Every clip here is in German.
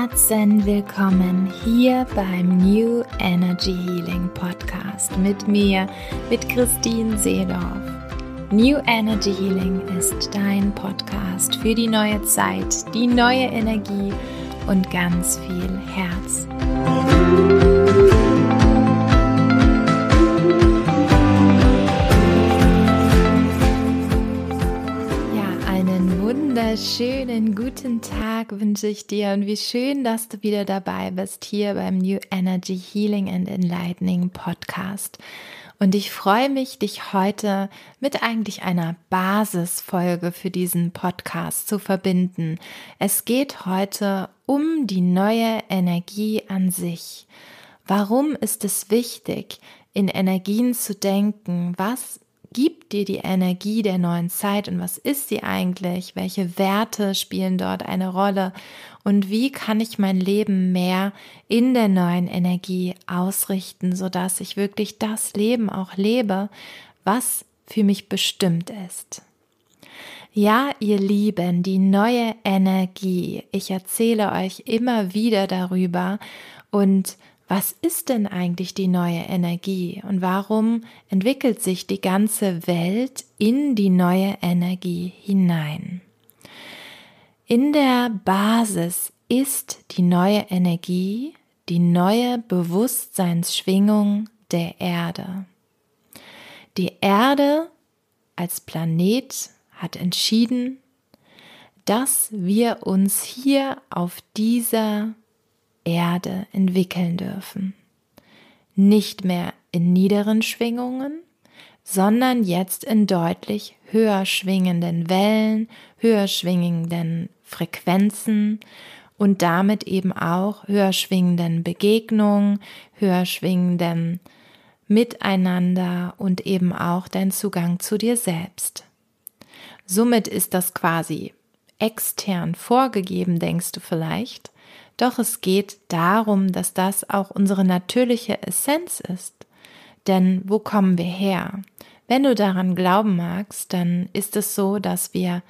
Herzen willkommen hier beim New Energy Healing Podcast mit mir, mit Christine Seedorf. New Energy Healing ist dein Podcast für die neue Zeit, die neue Energie und ganz viel Herz. Wunderschönen guten Tag wünsche ich dir und wie schön, dass du wieder dabei bist hier beim New Energy Healing and Enlightening Podcast. Und ich freue mich, dich heute mit eigentlich einer Basisfolge für diesen Podcast zu verbinden. Es geht heute um die neue Energie an sich. Warum ist es wichtig, in Energien zu denken? Was gibt dir die Energie der neuen Zeit und was ist sie eigentlich? Welche Werte spielen dort eine Rolle? Und wie kann ich mein Leben mehr in der neuen Energie ausrichten, sodass ich wirklich das Leben auch lebe, was für mich bestimmt ist? Ja, ihr Lieben, die neue Energie. Ich erzähle euch immer wieder darüber und was ist denn eigentlich die neue Energie und warum entwickelt sich die ganze Welt in die neue Energie hinein? In der Basis ist die neue Energie die neue Bewusstseinsschwingung der Erde. Die Erde als Planet hat entschieden, dass wir uns hier auf dieser Erde entwickeln dürfen. Nicht mehr in niederen Schwingungen, sondern jetzt in deutlich höher schwingenden Wellen, höher schwingenden Frequenzen und damit eben auch höher schwingenden Begegnungen, höher schwingenden Miteinander und eben auch dein Zugang zu dir selbst. Somit ist das quasi extern vorgegeben, denkst du vielleicht, doch es geht darum, dass das auch unsere natürliche Essenz ist. Denn wo kommen wir her? Wenn du daran glauben magst, dann ist es so, dass wir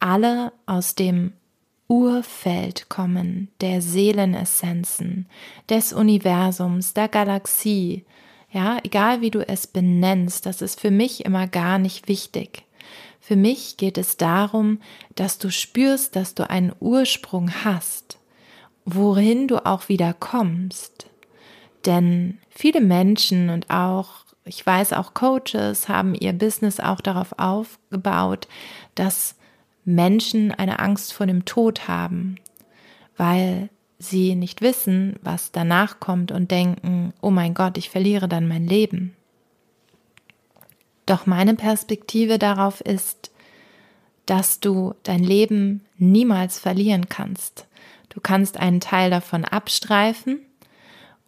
alle aus dem Urfeld kommen, der Seelenessenzen, des Universums, der Galaxie. Ja, egal wie du es benennst, das ist für mich immer gar nicht wichtig. Für mich geht es darum, dass du spürst, dass du einen Ursprung hast wohin du auch wieder kommst. Denn viele Menschen und auch, ich weiß auch Coaches haben ihr Business auch darauf aufgebaut, dass Menschen eine Angst vor dem Tod haben, weil sie nicht wissen, was danach kommt und denken, oh mein Gott, ich verliere dann mein Leben. Doch meine Perspektive darauf ist, dass du dein Leben niemals verlieren kannst, Du kannst einen Teil davon abstreifen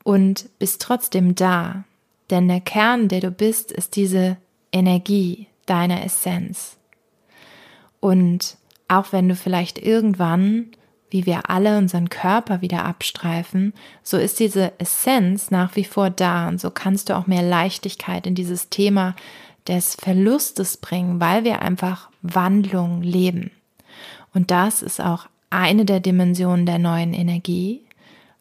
und bist trotzdem da. Denn der Kern, der du bist, ist diese Energie deiner Essenz. Und auch wenn du vielleicht irgendwann, wie wir alle unseren Körper wieder abstreifen, so ist diese Essenz nach wie vor da und so kannst du auch mehr Leichtigkeit in dieses Thema des Verlustes bringen, weil wir einfach Wandlung leben. Und das ist auch eine der Dimensionen der neuen Energie,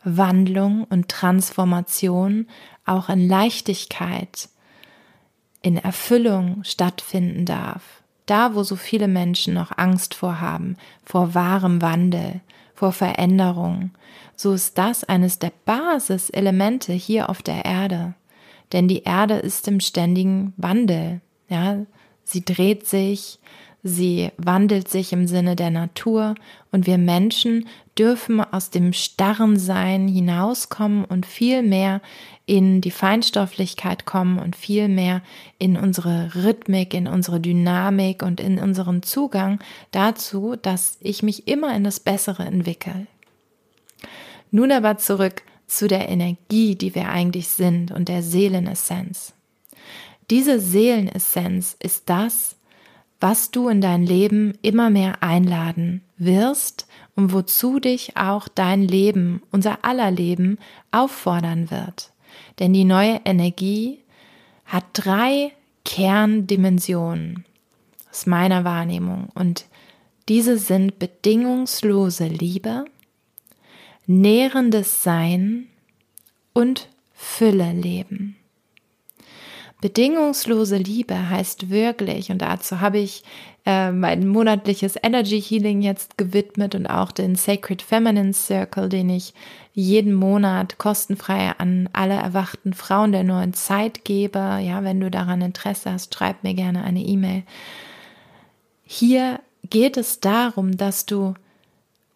Wandlung und Transformation auch in Leichtigkeit, in Erfüllung stattfinden darf. Da, wo so viele Menschen noch Angst vorhaben, vor wahrem Wandel, vor Veränderung, so ist das eines der Basiselemente hier auf der Erde. Denn die Erde ist im ständigen Wandel. Ja, sie dreht sich, sie wandelt sich im Sinne der Natur und wir Menschen dürfen aus dem starren Sein hinauskommen und viel mehr in die Feinstofflichkeit kommen und viel mehr in unsere Rhythmik, in unsere Dynamik und in unseren Zugang dazu, dass ich mich immer in das Bessere entwickle. Nun aber zurück zu der Energie, die wir eigentlich sind und der Seelenessenz. Diese Seelenessenz ist das, was du in dein Leben immer mehr einladen wirst und wozu dich auch dein Leben, unser aller Leben auffordern wird. Denn die neue Energie hat drei Kerndimensionen aus meiner Wahrnehmung und diese sind bedingungslose Liebe, nährendes Sein und Fülle leben. Bedingungslose Liebe heißt wirklich, und dazu habe ich äh, mein monatliches Energy Healing jetzt gewidmet und auch den Sacred Feminine Circle, den ich jeden Monat kostenfrei an alle erwachten Frauen der neuen Zeit gebe. Ja, wenn du daran Interesse hast, schreib mir gerne eine E-Mail. Hier geht es darum, dass du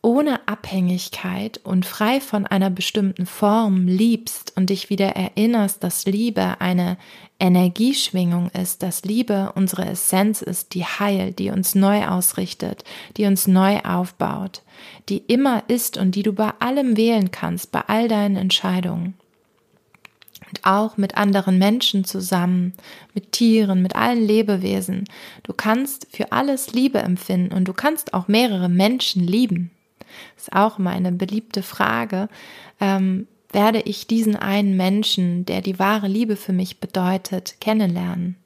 ohne Abhängigkeit und frei von einer bestimmten Form liebst und dich wieder erinnerst, dass Liebe eine Energieschwingung ist, dass Liebe unsere Essenz ist, die heilt, die uns neu ausrichtet, die uns neu aufbaut, die immer ist und die du bei allem wählen kannst, bei all deinen Entscheidungen. Und auch mit anderen Menschen zusammen, mit Tieren, mit allen Lebewesen. Du kannst für alles Liebe empfinden und du kannst auch mehrere Menschen lieben. Ist auch immer eine beliebte Frage. Ähm, werde ich diesen einen Menschen, der die wahre Liebe für mich bedeutet, kennenlernen?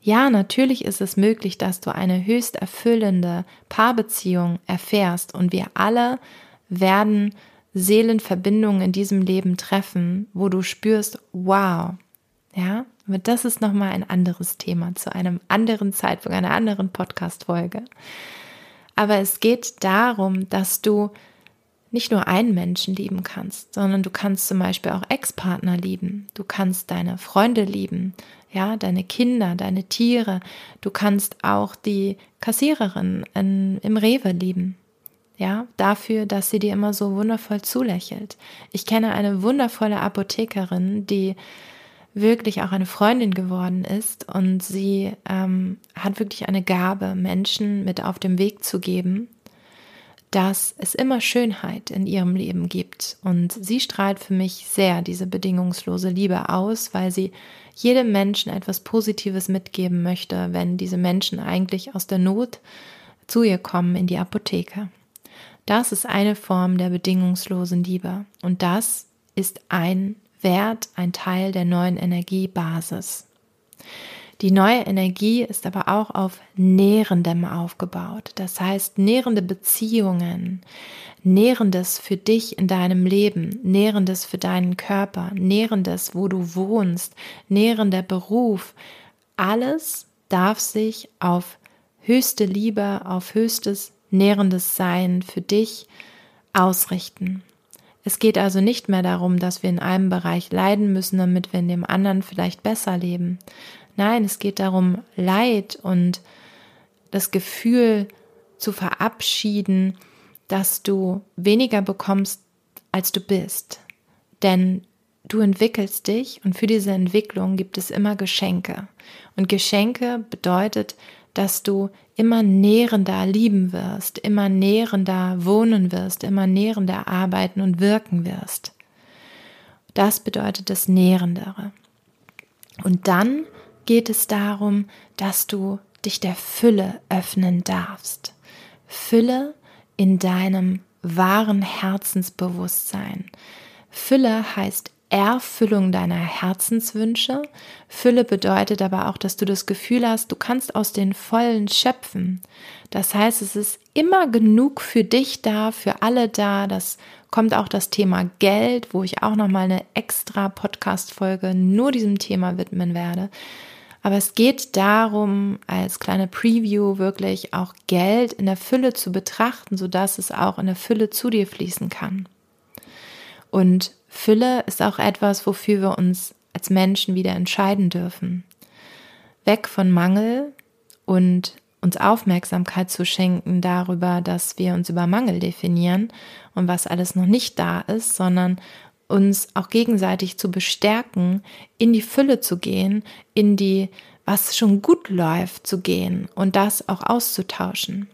Ja, natürlich ist es möglich, dass du eine höchst erfüllende Paarbeziehung erfährst und wir alle werden Seelenverbindungen in diesem Leben treffen, wo du spürst, wow, ja, aber das ist nochmal ein anderes Thema zu einem anderen Zeitpunkt, einer anderen Podcast-Folge. Aber es geht darum, dass du nicht nur einen Menschen lieben kannst, sondern du kannst zum Beispiel auch Ex-Partner lieben. Du kannst deine Freunde lieben, ja, deine Kinder, deine Tiere. Du kannst auch die Kassiererin in, im Rewe lieben. Ja, dafür, dass sie dir immer so wundervoll zulächelt. Ich kenne eine wundervolle Apothekerin, die wirklich auch eine Freundin geworden ist und sie ähm, hat wirklich eine Gabe, Menschen mit auf dem Weg zu geben, dass es immer Schönheit in ihrem Leben gibt. Und sie strahlt für mich sehr diese bedingungslose Liebe aus, weil sie jedem Menschen etwas Positives mitgeben möchte, wenn diese Menschen eigentlich aus der Not zu ihr kommen in die Apotheke. Das ist eine Form der bedingungslosen Liebe und das ist ein Wert ein Teil der neuen Energiebasis. Die neue Energie ist aber auch auf Nährendem aufgebaut. Das heißt, nährende Beziehungen, Nährendes für dich in deinem Leben, Nährendes für deinen Körper, Nährendes, wo du wohnst, nährender Beruf, alles darf sich auf höchste Liebe, auf höchstes nährendes Sein für dich ausrichten. Es geht also nicht mehr darum, dass wir in einem Bereich leiden müssen, damit wir in dem anderen vielleicht besser leben. Nein, es geht darum, Leid und das Gefühl zu verabschieden, dass du weniger bekommst, als du bist. Denn du entwickelst dich und für diese Entwicklung gibt es immer Geschenke. Und Geschenke bedeutet, dass du immer nährender lieben wirst, immer nährender wohnen wirst, immer nährender arbeiten und wirken wirst. Das bedeutet das Nährendere. Und dann geht es darum, dass du dich der Fülle öffnen darfst. Fülle in deinem wahren Herzensbewusstsein. Fülle heißt Erfüllung deiner Herzenswünsche. Fülle bedeutet aber auch, dass du das Gefühl hast, du kannst aus den Vollen schöpfen. Das heißt, es ist immer genug für dich da, für alle da. Das kommt auch das Thema Geld, wo ich auch noch mal eine extra Podcast Folge nur diesem Thema widmen werde. Aber es geht darum, als kleine Preview wirklich auch Geld in der Fülle zu betrachten, sodass es auch in der Fülle zu dir fließen kann. Und Fülle ist auch etwas, wofür wir uns als Menschen wieder entscheiden dürfen. Weg von Mangel und uns Aufmerksamkeit zu schenken darüber, dass wir uns über Mangel definieren und was alles noch nicht da ist, sondern uns auch gegenseitig zu bestärken, in die Fülle zu gehen, in die, was schon gut läuft, zu gehen und das auch auszutauschen.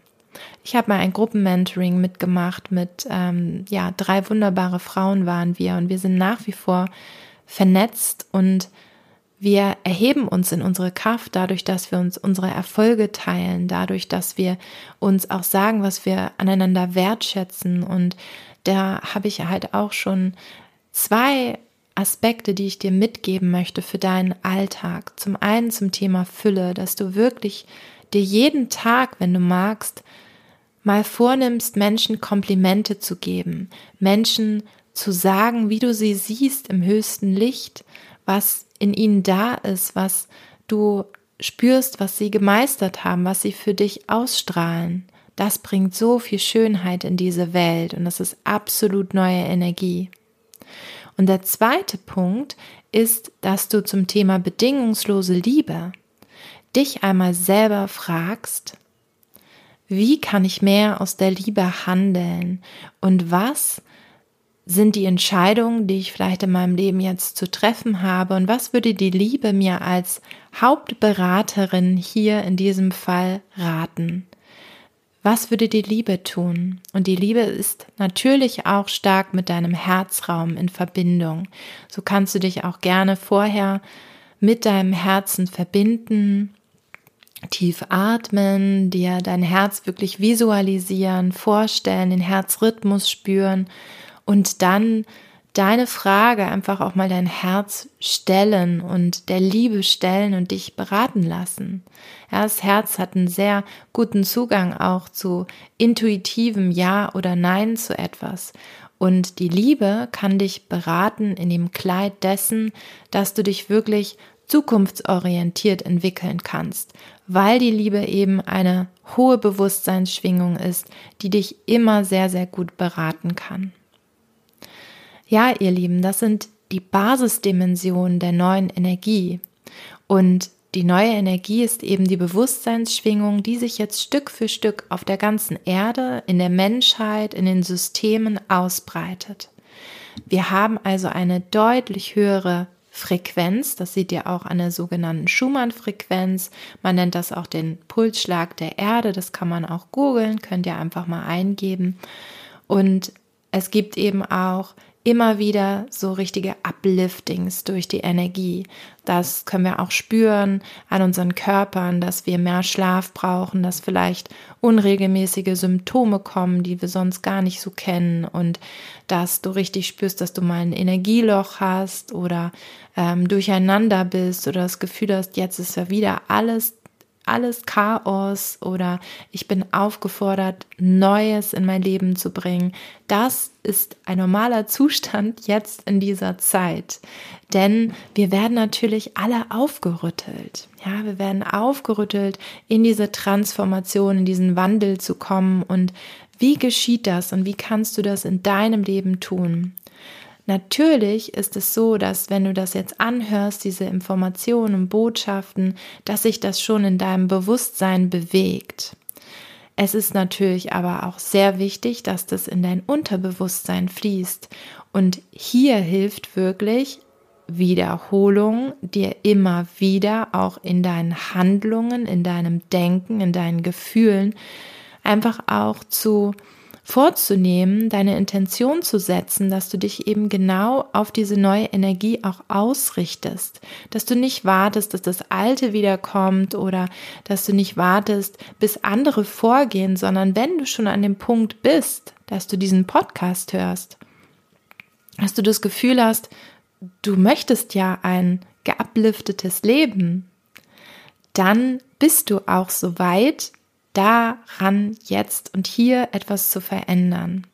Ich habe mal ein Gruppenmentoring mitgemacht mit, ähm, ja, drei wunderbare Frauen waren wir und wir sind nach wie vor vernetzt und wir erheben uns in unsere Kraft dadurch, dass wir uns unsere Erfolge teilen, dadurch, dass wir uns auch sagen, was wir aneinander wertschätzen. Und da habe ich halt auch schon zwei Aspekte, die ich dir mitgeben möchte für deinen Alltag. Zum einen zum Thema Fülle, dass du wirklich dir jeden Tag, wenn du magst, mal vornimmst, Menschen Komplimente zu geben, Menschen zu sagen, wie du sie siehst im höchsten Licht, was in ihnen da ist, was du spürst, was sie gemeistert haben, was sie für dich ausstrahlen. Das bringt so viel Schönheit in diese Welt und das ist absolut neue Energie. Und der zweite Punkt ist, dass du zum Thema bedingungslose Liebe dich einmal selber fragst, wie kann ich mehr aus der Liebe handeln und was sind die Entscheidungen, die ich vielleicht in meinem Leben jetzt zu treffen habe und was würde die Liebe mir als Hauptberaterin hier in diesem Fall raten? Was würde die Liebe tun? Und die Liebe ist natürlich auch stark mit deinem Herzraum in Verbindung. So kannst du dich auch gerne vorher mit deinem Herzen verbinden, tief atmen, dir dein Herz wirklich visualisieren, vorstellen, den Herzrhythmus spüren und dann deine Frage einfach auch mal dein Herz stellen und der Liebe stellen und dich beraten lassen. Ja, das Herz hat einen sehr guten Zugang auch zu intuitivem Ja oder Nein zu etwas. Und die Liebe kann dich beraten in dem Kleid dessen, dass du dich wirklich zukunftsorientiert entwickeln kannst, weil die Liebe eben eine hohe Bewusstseinsschwingung ist, die dich immer sehr, sehr gut beraten kann. Ja, ihr Lieben, das sind die Basisdimensionen der neuen Energie. Und die neue Energie ist eben die Bewusstseinsschwingung, die sich jetzt Stück für Stück auf der ganzen Erde, in der Menschheit, in den Systemen ausbreitet. Wir haben also eine deutlich höhere Frequenz, das seht ihr auch an der sogenannten Schumann-Frequenz. Man nennt das auch den Pulsschlag der Erde, das kann man auch googeln, könnt ihr einfach mal eingeben. Und es gibt eben auch immer wieder so richtige Upliftings durch die Energie. Das können wir auch spüren an unseren Körpern, dass wir mehr Schlaf brauchen, dass vielleicht unregelmäßige Symptome kommen, die wir sonst gar nicht so kennen und dass du richtig spürst, dass du mal ein Energieloch hast oder ähm, durcheinander bist oder das Gefühl hast, jetzt ist ja wieder alles alles Chaos oder ich bin aufgefordert, Neues in mein Leben zu bringen. Das ist ein normaler Zustand jetzt in dieser Zeit. Denn wir werden natürlich alle aufgerüttelt. Ja, wir werden aufgerüttelt, in diese Transformation, in diesen Wandel zu kommen. Und wie geschieht das und wie kannst du das in deinem Leben tun? Natürlich ist es so, dass wenn du das jetzt anhörst, diese Informationen und Botschaften, dass sich das schon in deinem Bewusstsein bewegt. Es ist natürlich aber auch sehr wichtig, dass das in dein Unterbewusstsein fließt. Und hier hilft wirklich Wiederholung, dir immer wieder auch in deinen Handlungen, in deinem Denken, in deinen Gefühlen einfach auch zu vorzunehmen, deine Intention zu setzen, dass du dich eben genau auf diese neue Energie auch ausrichtest, dass du nicht wartest, dass das Alte wiederkommt oder dass du nicht wartest, bis andere vorgehen, sondern wenn du schon an dem Punkt bist, dass du diesen Podcast hörst, dass du das Gefühl hast, du möchtest ja ein geupliftetes Leben, dann bist du auch so weit, daran, jetzt und hier etwas zu verändern.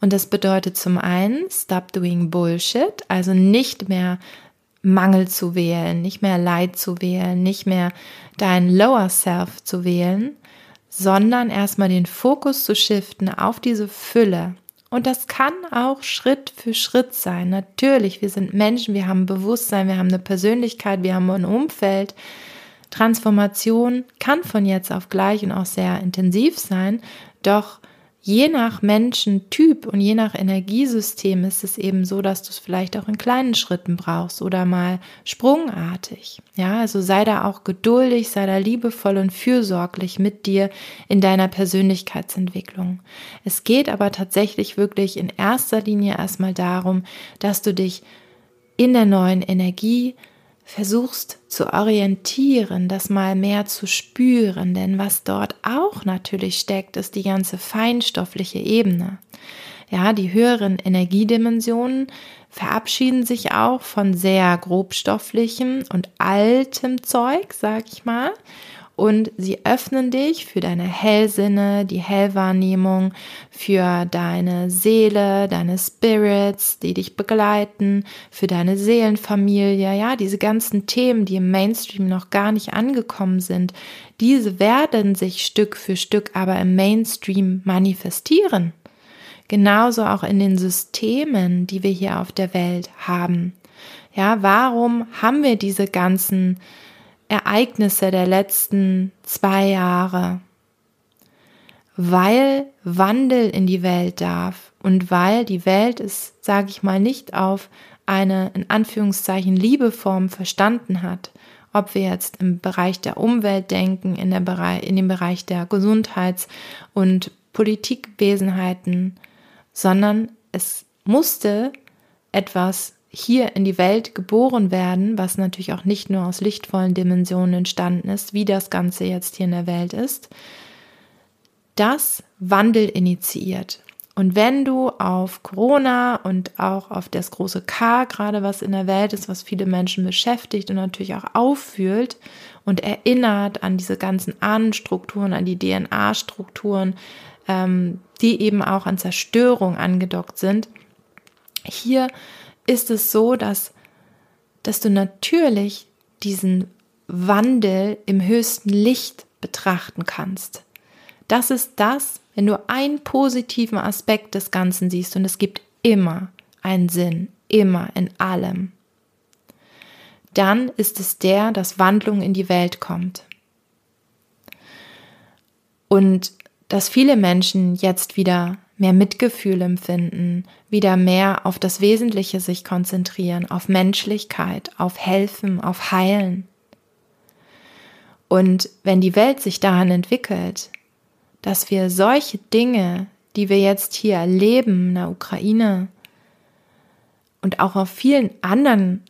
Und das bedeutet zum einen, stop doing Bullshit, also nicht mehr Mangel zu wählen, nicht mehr Leid zu wählen, nicht mehr dein Lower Self zu wählen, sondern erstmal den Fokus zu shiften auf diese Fülle. Und das kann auch Schritt für Schritt sein. Natürlich, wir sind Menschen, wir haben Bewusstsein, wir haben eine Persönlichkeit, wir haben ein Umfeld, Transformation kann von jetzt auf gleich und auch sehr intensiv sein, doch je nach Menschentyp und je nach Energiesystem ist es eben so, dass du es vielleicht auch in kleinen Schritten brauchst oder mal sprungartig. Ja, also sei da auch geduldig, sei da liebevoll und fürsorglich mit dir in deiner Persönlichkeitsentwicklung. Es geht aber tatsächlich wirklich in erster Linie erstmal darum, dass du dich in der neuen Energie versuchst zu orientieren, das mal mehr zu spüren, denn was dort auch natürlich steckt, ist die ganze feinstoffliche Ebene. Ja, die höheren Energiedimensionen verabschieden sich auch von sehr grobstofflichem und altem Zeug, sag ich mal, und sie öffnen dich für deine Hellsinne, die Hellwahrnehmung, für deine Seele, deine Spirits, die dich begleiten, für deine Seelenfamilie, ja, diese ganzen Themen, die im Mainstream noch gar nicht angekommen sind, diese werden sich Stück für Stück aber im Mainstream manifestieren. Genauso auch in den Systemen, die wir hier auf der Welt haben. Ja, warum haben wir diese ganzen Ereignisse der letzten zwei Jahre? Weil Wandel in die Welt darf und weil die Welt es, sage ich mal, nicht auf eine in Anführungszeichen Liebeform verstanden hat, ob wir jetzt im Bereich der Umwelt denken, in, der Bereich, in dem Bereich der Gesundheits- und Politikwesenheiten, sondern es musste etwas hier in die Welt geboren werden, was natürlich auch nicht nur aus lichtvollen Dimensionen entstanden ist, wie das Ganze jetzt hier in der Welt ist, das Wandel initiiert. Und wenn du auf Corona und auch auf das große K, gerade was in der Welt ist, was viele Menschen beschäftigt und natürlich auch auffühlt und erinnert an diese ganzen Ahnenstrukturen, an die DNA-Strukturen, ähm, die eben auch an Zerstörung angedockt sind, hier ist es so, dass, dass du natürlich diesen Wandel im höchsten Licht betrachten kannst. Das ist das, wenn du einen positiven Aspekt des Ganzen siehst und es gibt immer einen Sinn, immer in allem, dann ist es der, dass Wandlung in die Welt kommt. Und dass viele Menschen jetzt wieder mehr Mitgefühl empfinden, wieder mehr auf das Wesentliche sich konzentrieren, auf Menschlichkeit, auf Helfen, auf Heilen. Und wenn die Welt sich daran entwickelt, dass wir solche Dinge, die wir jetzt hier erleben in der Ukraine und auch auf vielen anderen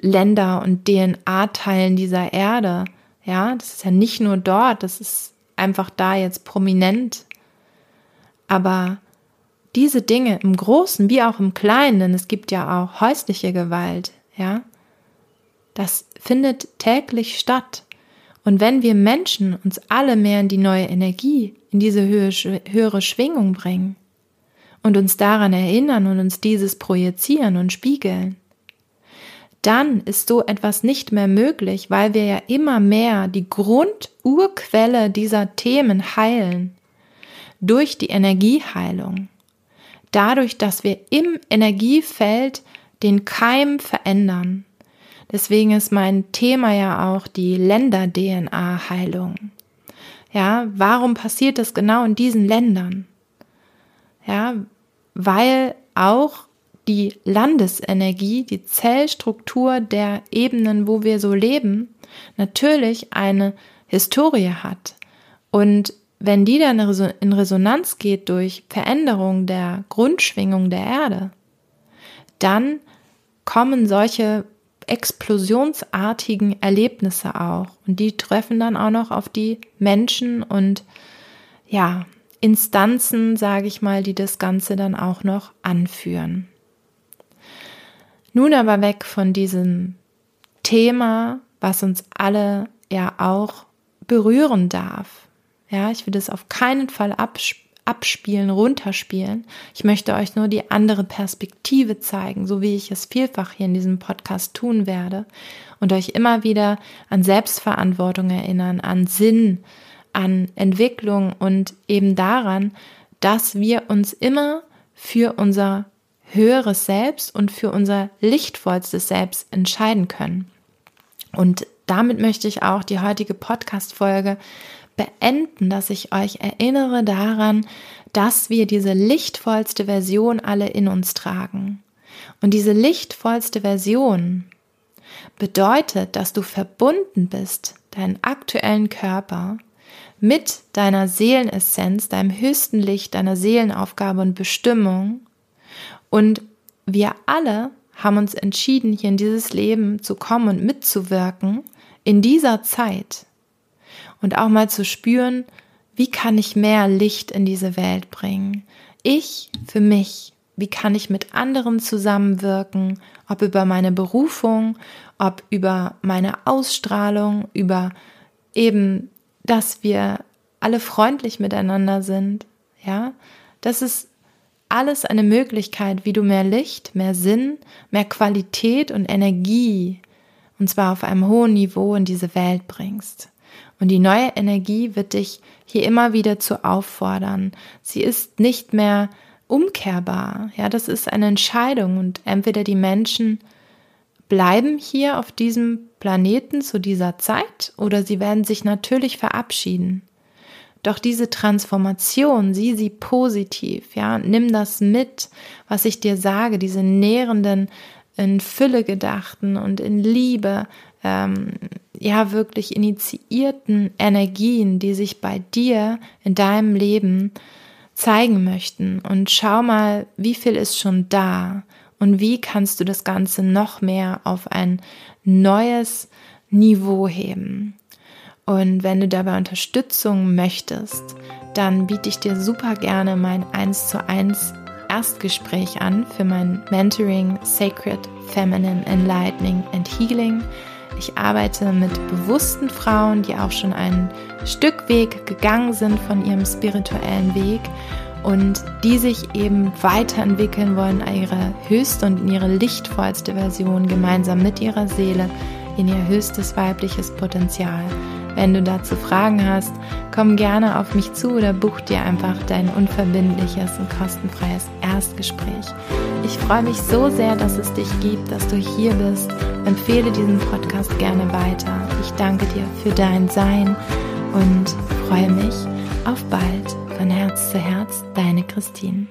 Länder und DNA-Teilen dieser Erde, ja, das ist ja nicht nur dort, das ist einfach da jetzt prominent aber diese Dinge im Großen wie auch im Kleinen, denn es gibt ja auch häusliche Gewalt, ja, das findet täglich statt. Und wenn wir Menschen uns alle mehr in die neue Energie, in diese höhere Schwingung bringen und uns daran erinnern und uns dieses projizieren und spiegeln, dann ist so etwas nicht mehr möglich, weil wir ja immer mehr die Grundurquelle dieser Themen heilen durch die Energieheilung. Dadurch, dass wir im Energiefeld den Keim verändern. Deswegen ist mein Thema ja auch die Länder-DNA-Heilung. Ja, warum passiert das genau in diesen Ländern? Ja, weil auch die Landesenergie, die Zellstruktur der Ebenen, wo wir so leben, natürlich eine Historie hat. Und wenn die dann in Resonanz geht durch Veränderung der Grundschwingung der Erde, dann kommen solche explosionsartigen Erlebnisse auch. Und die treffen dann auch noch auf die Menschen und ja, Instanzen, sage ich mal, die das Ganze dann auch noch anführen. Nun aber weg von diesem Thema, was uns alle ja auch berühren darf. Ja, ich will es auf keinen Fall abspielen, runterspielen. Ich möchte euch nur die andere Perspektive zeigen, so wie ich es vielfach hier in diesem Podcast tun werde und euch immer wieder an Selbstverantwortung erinnern, an Sinn, an Entwicklung und eben daran, dass wir uns immer für unser höheres Selbst und für unser lichtvollstes Selbst entscheiden können. Und damit möchte ich auch die heutige Podcast-Folge beenden, dass ich euch erinnere daran, dass wir diese lichtvollste Version alle in uns tragen. Und diese lichtvollste Version bedeutet, dass du verbunden bist, deinen aktuellen Körper, mit deiner Seelenessenz, deinem höchsten Licht, deiner Seelenaufgabe und Bestimmung. Und wir alle haben uns entschieden, hier in dieses Leben zu kommen und mitzuwirken in dieser Zeit und auch mal zu spüren, wie kann ich mehr Licht in diese Welt bringen? Ich für mich, wie kann ich mit anderen zusammenwirken, ob über meine Berufung, ob über meine Ausstrahlung, über eben, dass wir alle freundlich miteinander sind, ja, das ist alles eine Möglichkeit, wie du mehr Licht, mehr Sinn, mehr Qualität und Energie, und zwar auf einem hohen Niveau in diese Welt bringst. Und die neue Energie wird dich hier immer wieder zu auffordern. Sie ist nicht mehr umkehrbar. Ja, das ist eine Entscheidung und entweder die Menschen bleiben hier auf diesem Planeten zu dieser Zeit oder sie werden sich natürlich verabschieden. Doch diese Transformation, sieh sie positiv, ja, nimm das mit, was ich dir sage, diese nährenden, in Fülle gedachten und in Liebe, ähm, ja, wirklich initiierten Energien, die sich bei dir in deinem Leben zeigen möchten. Und schau mal, wie viel ist schon da und wie kannst du das Ganze noch mehr auf ein neues Niveau heben. Und wenn du dabei Unterstützung möchtest, dann biete ich dir super gerne mein 1 zu 1 Erstgespräch an für mein Mentoring Sacred Feminine Enlightening and Healing. Ich arbeite mit bewussten Frauen, die auch schon ein Stück Weg gegangen sind von ihrem spirituellen Weg und die sich eben weiterentwickeln wollen, ihre höchste und in ihre lichtvollste Version gemeinsam mit ihrer Seele in ihr höchstes weibliches Potenzial. Wenn du dazu Fragen hast, komm gerne auf mich zu oder buch dir einfach dein unverbindliches und kostenfreies Erstgespräch. Ich freue mich so sehr, dass es dich gibt, dass du hier bist. Empfehle diesen Podcast gerne weiter. Ich danke dir für dein Sein und freue mich auf bald. Von Herz zu Herz, deine Christine.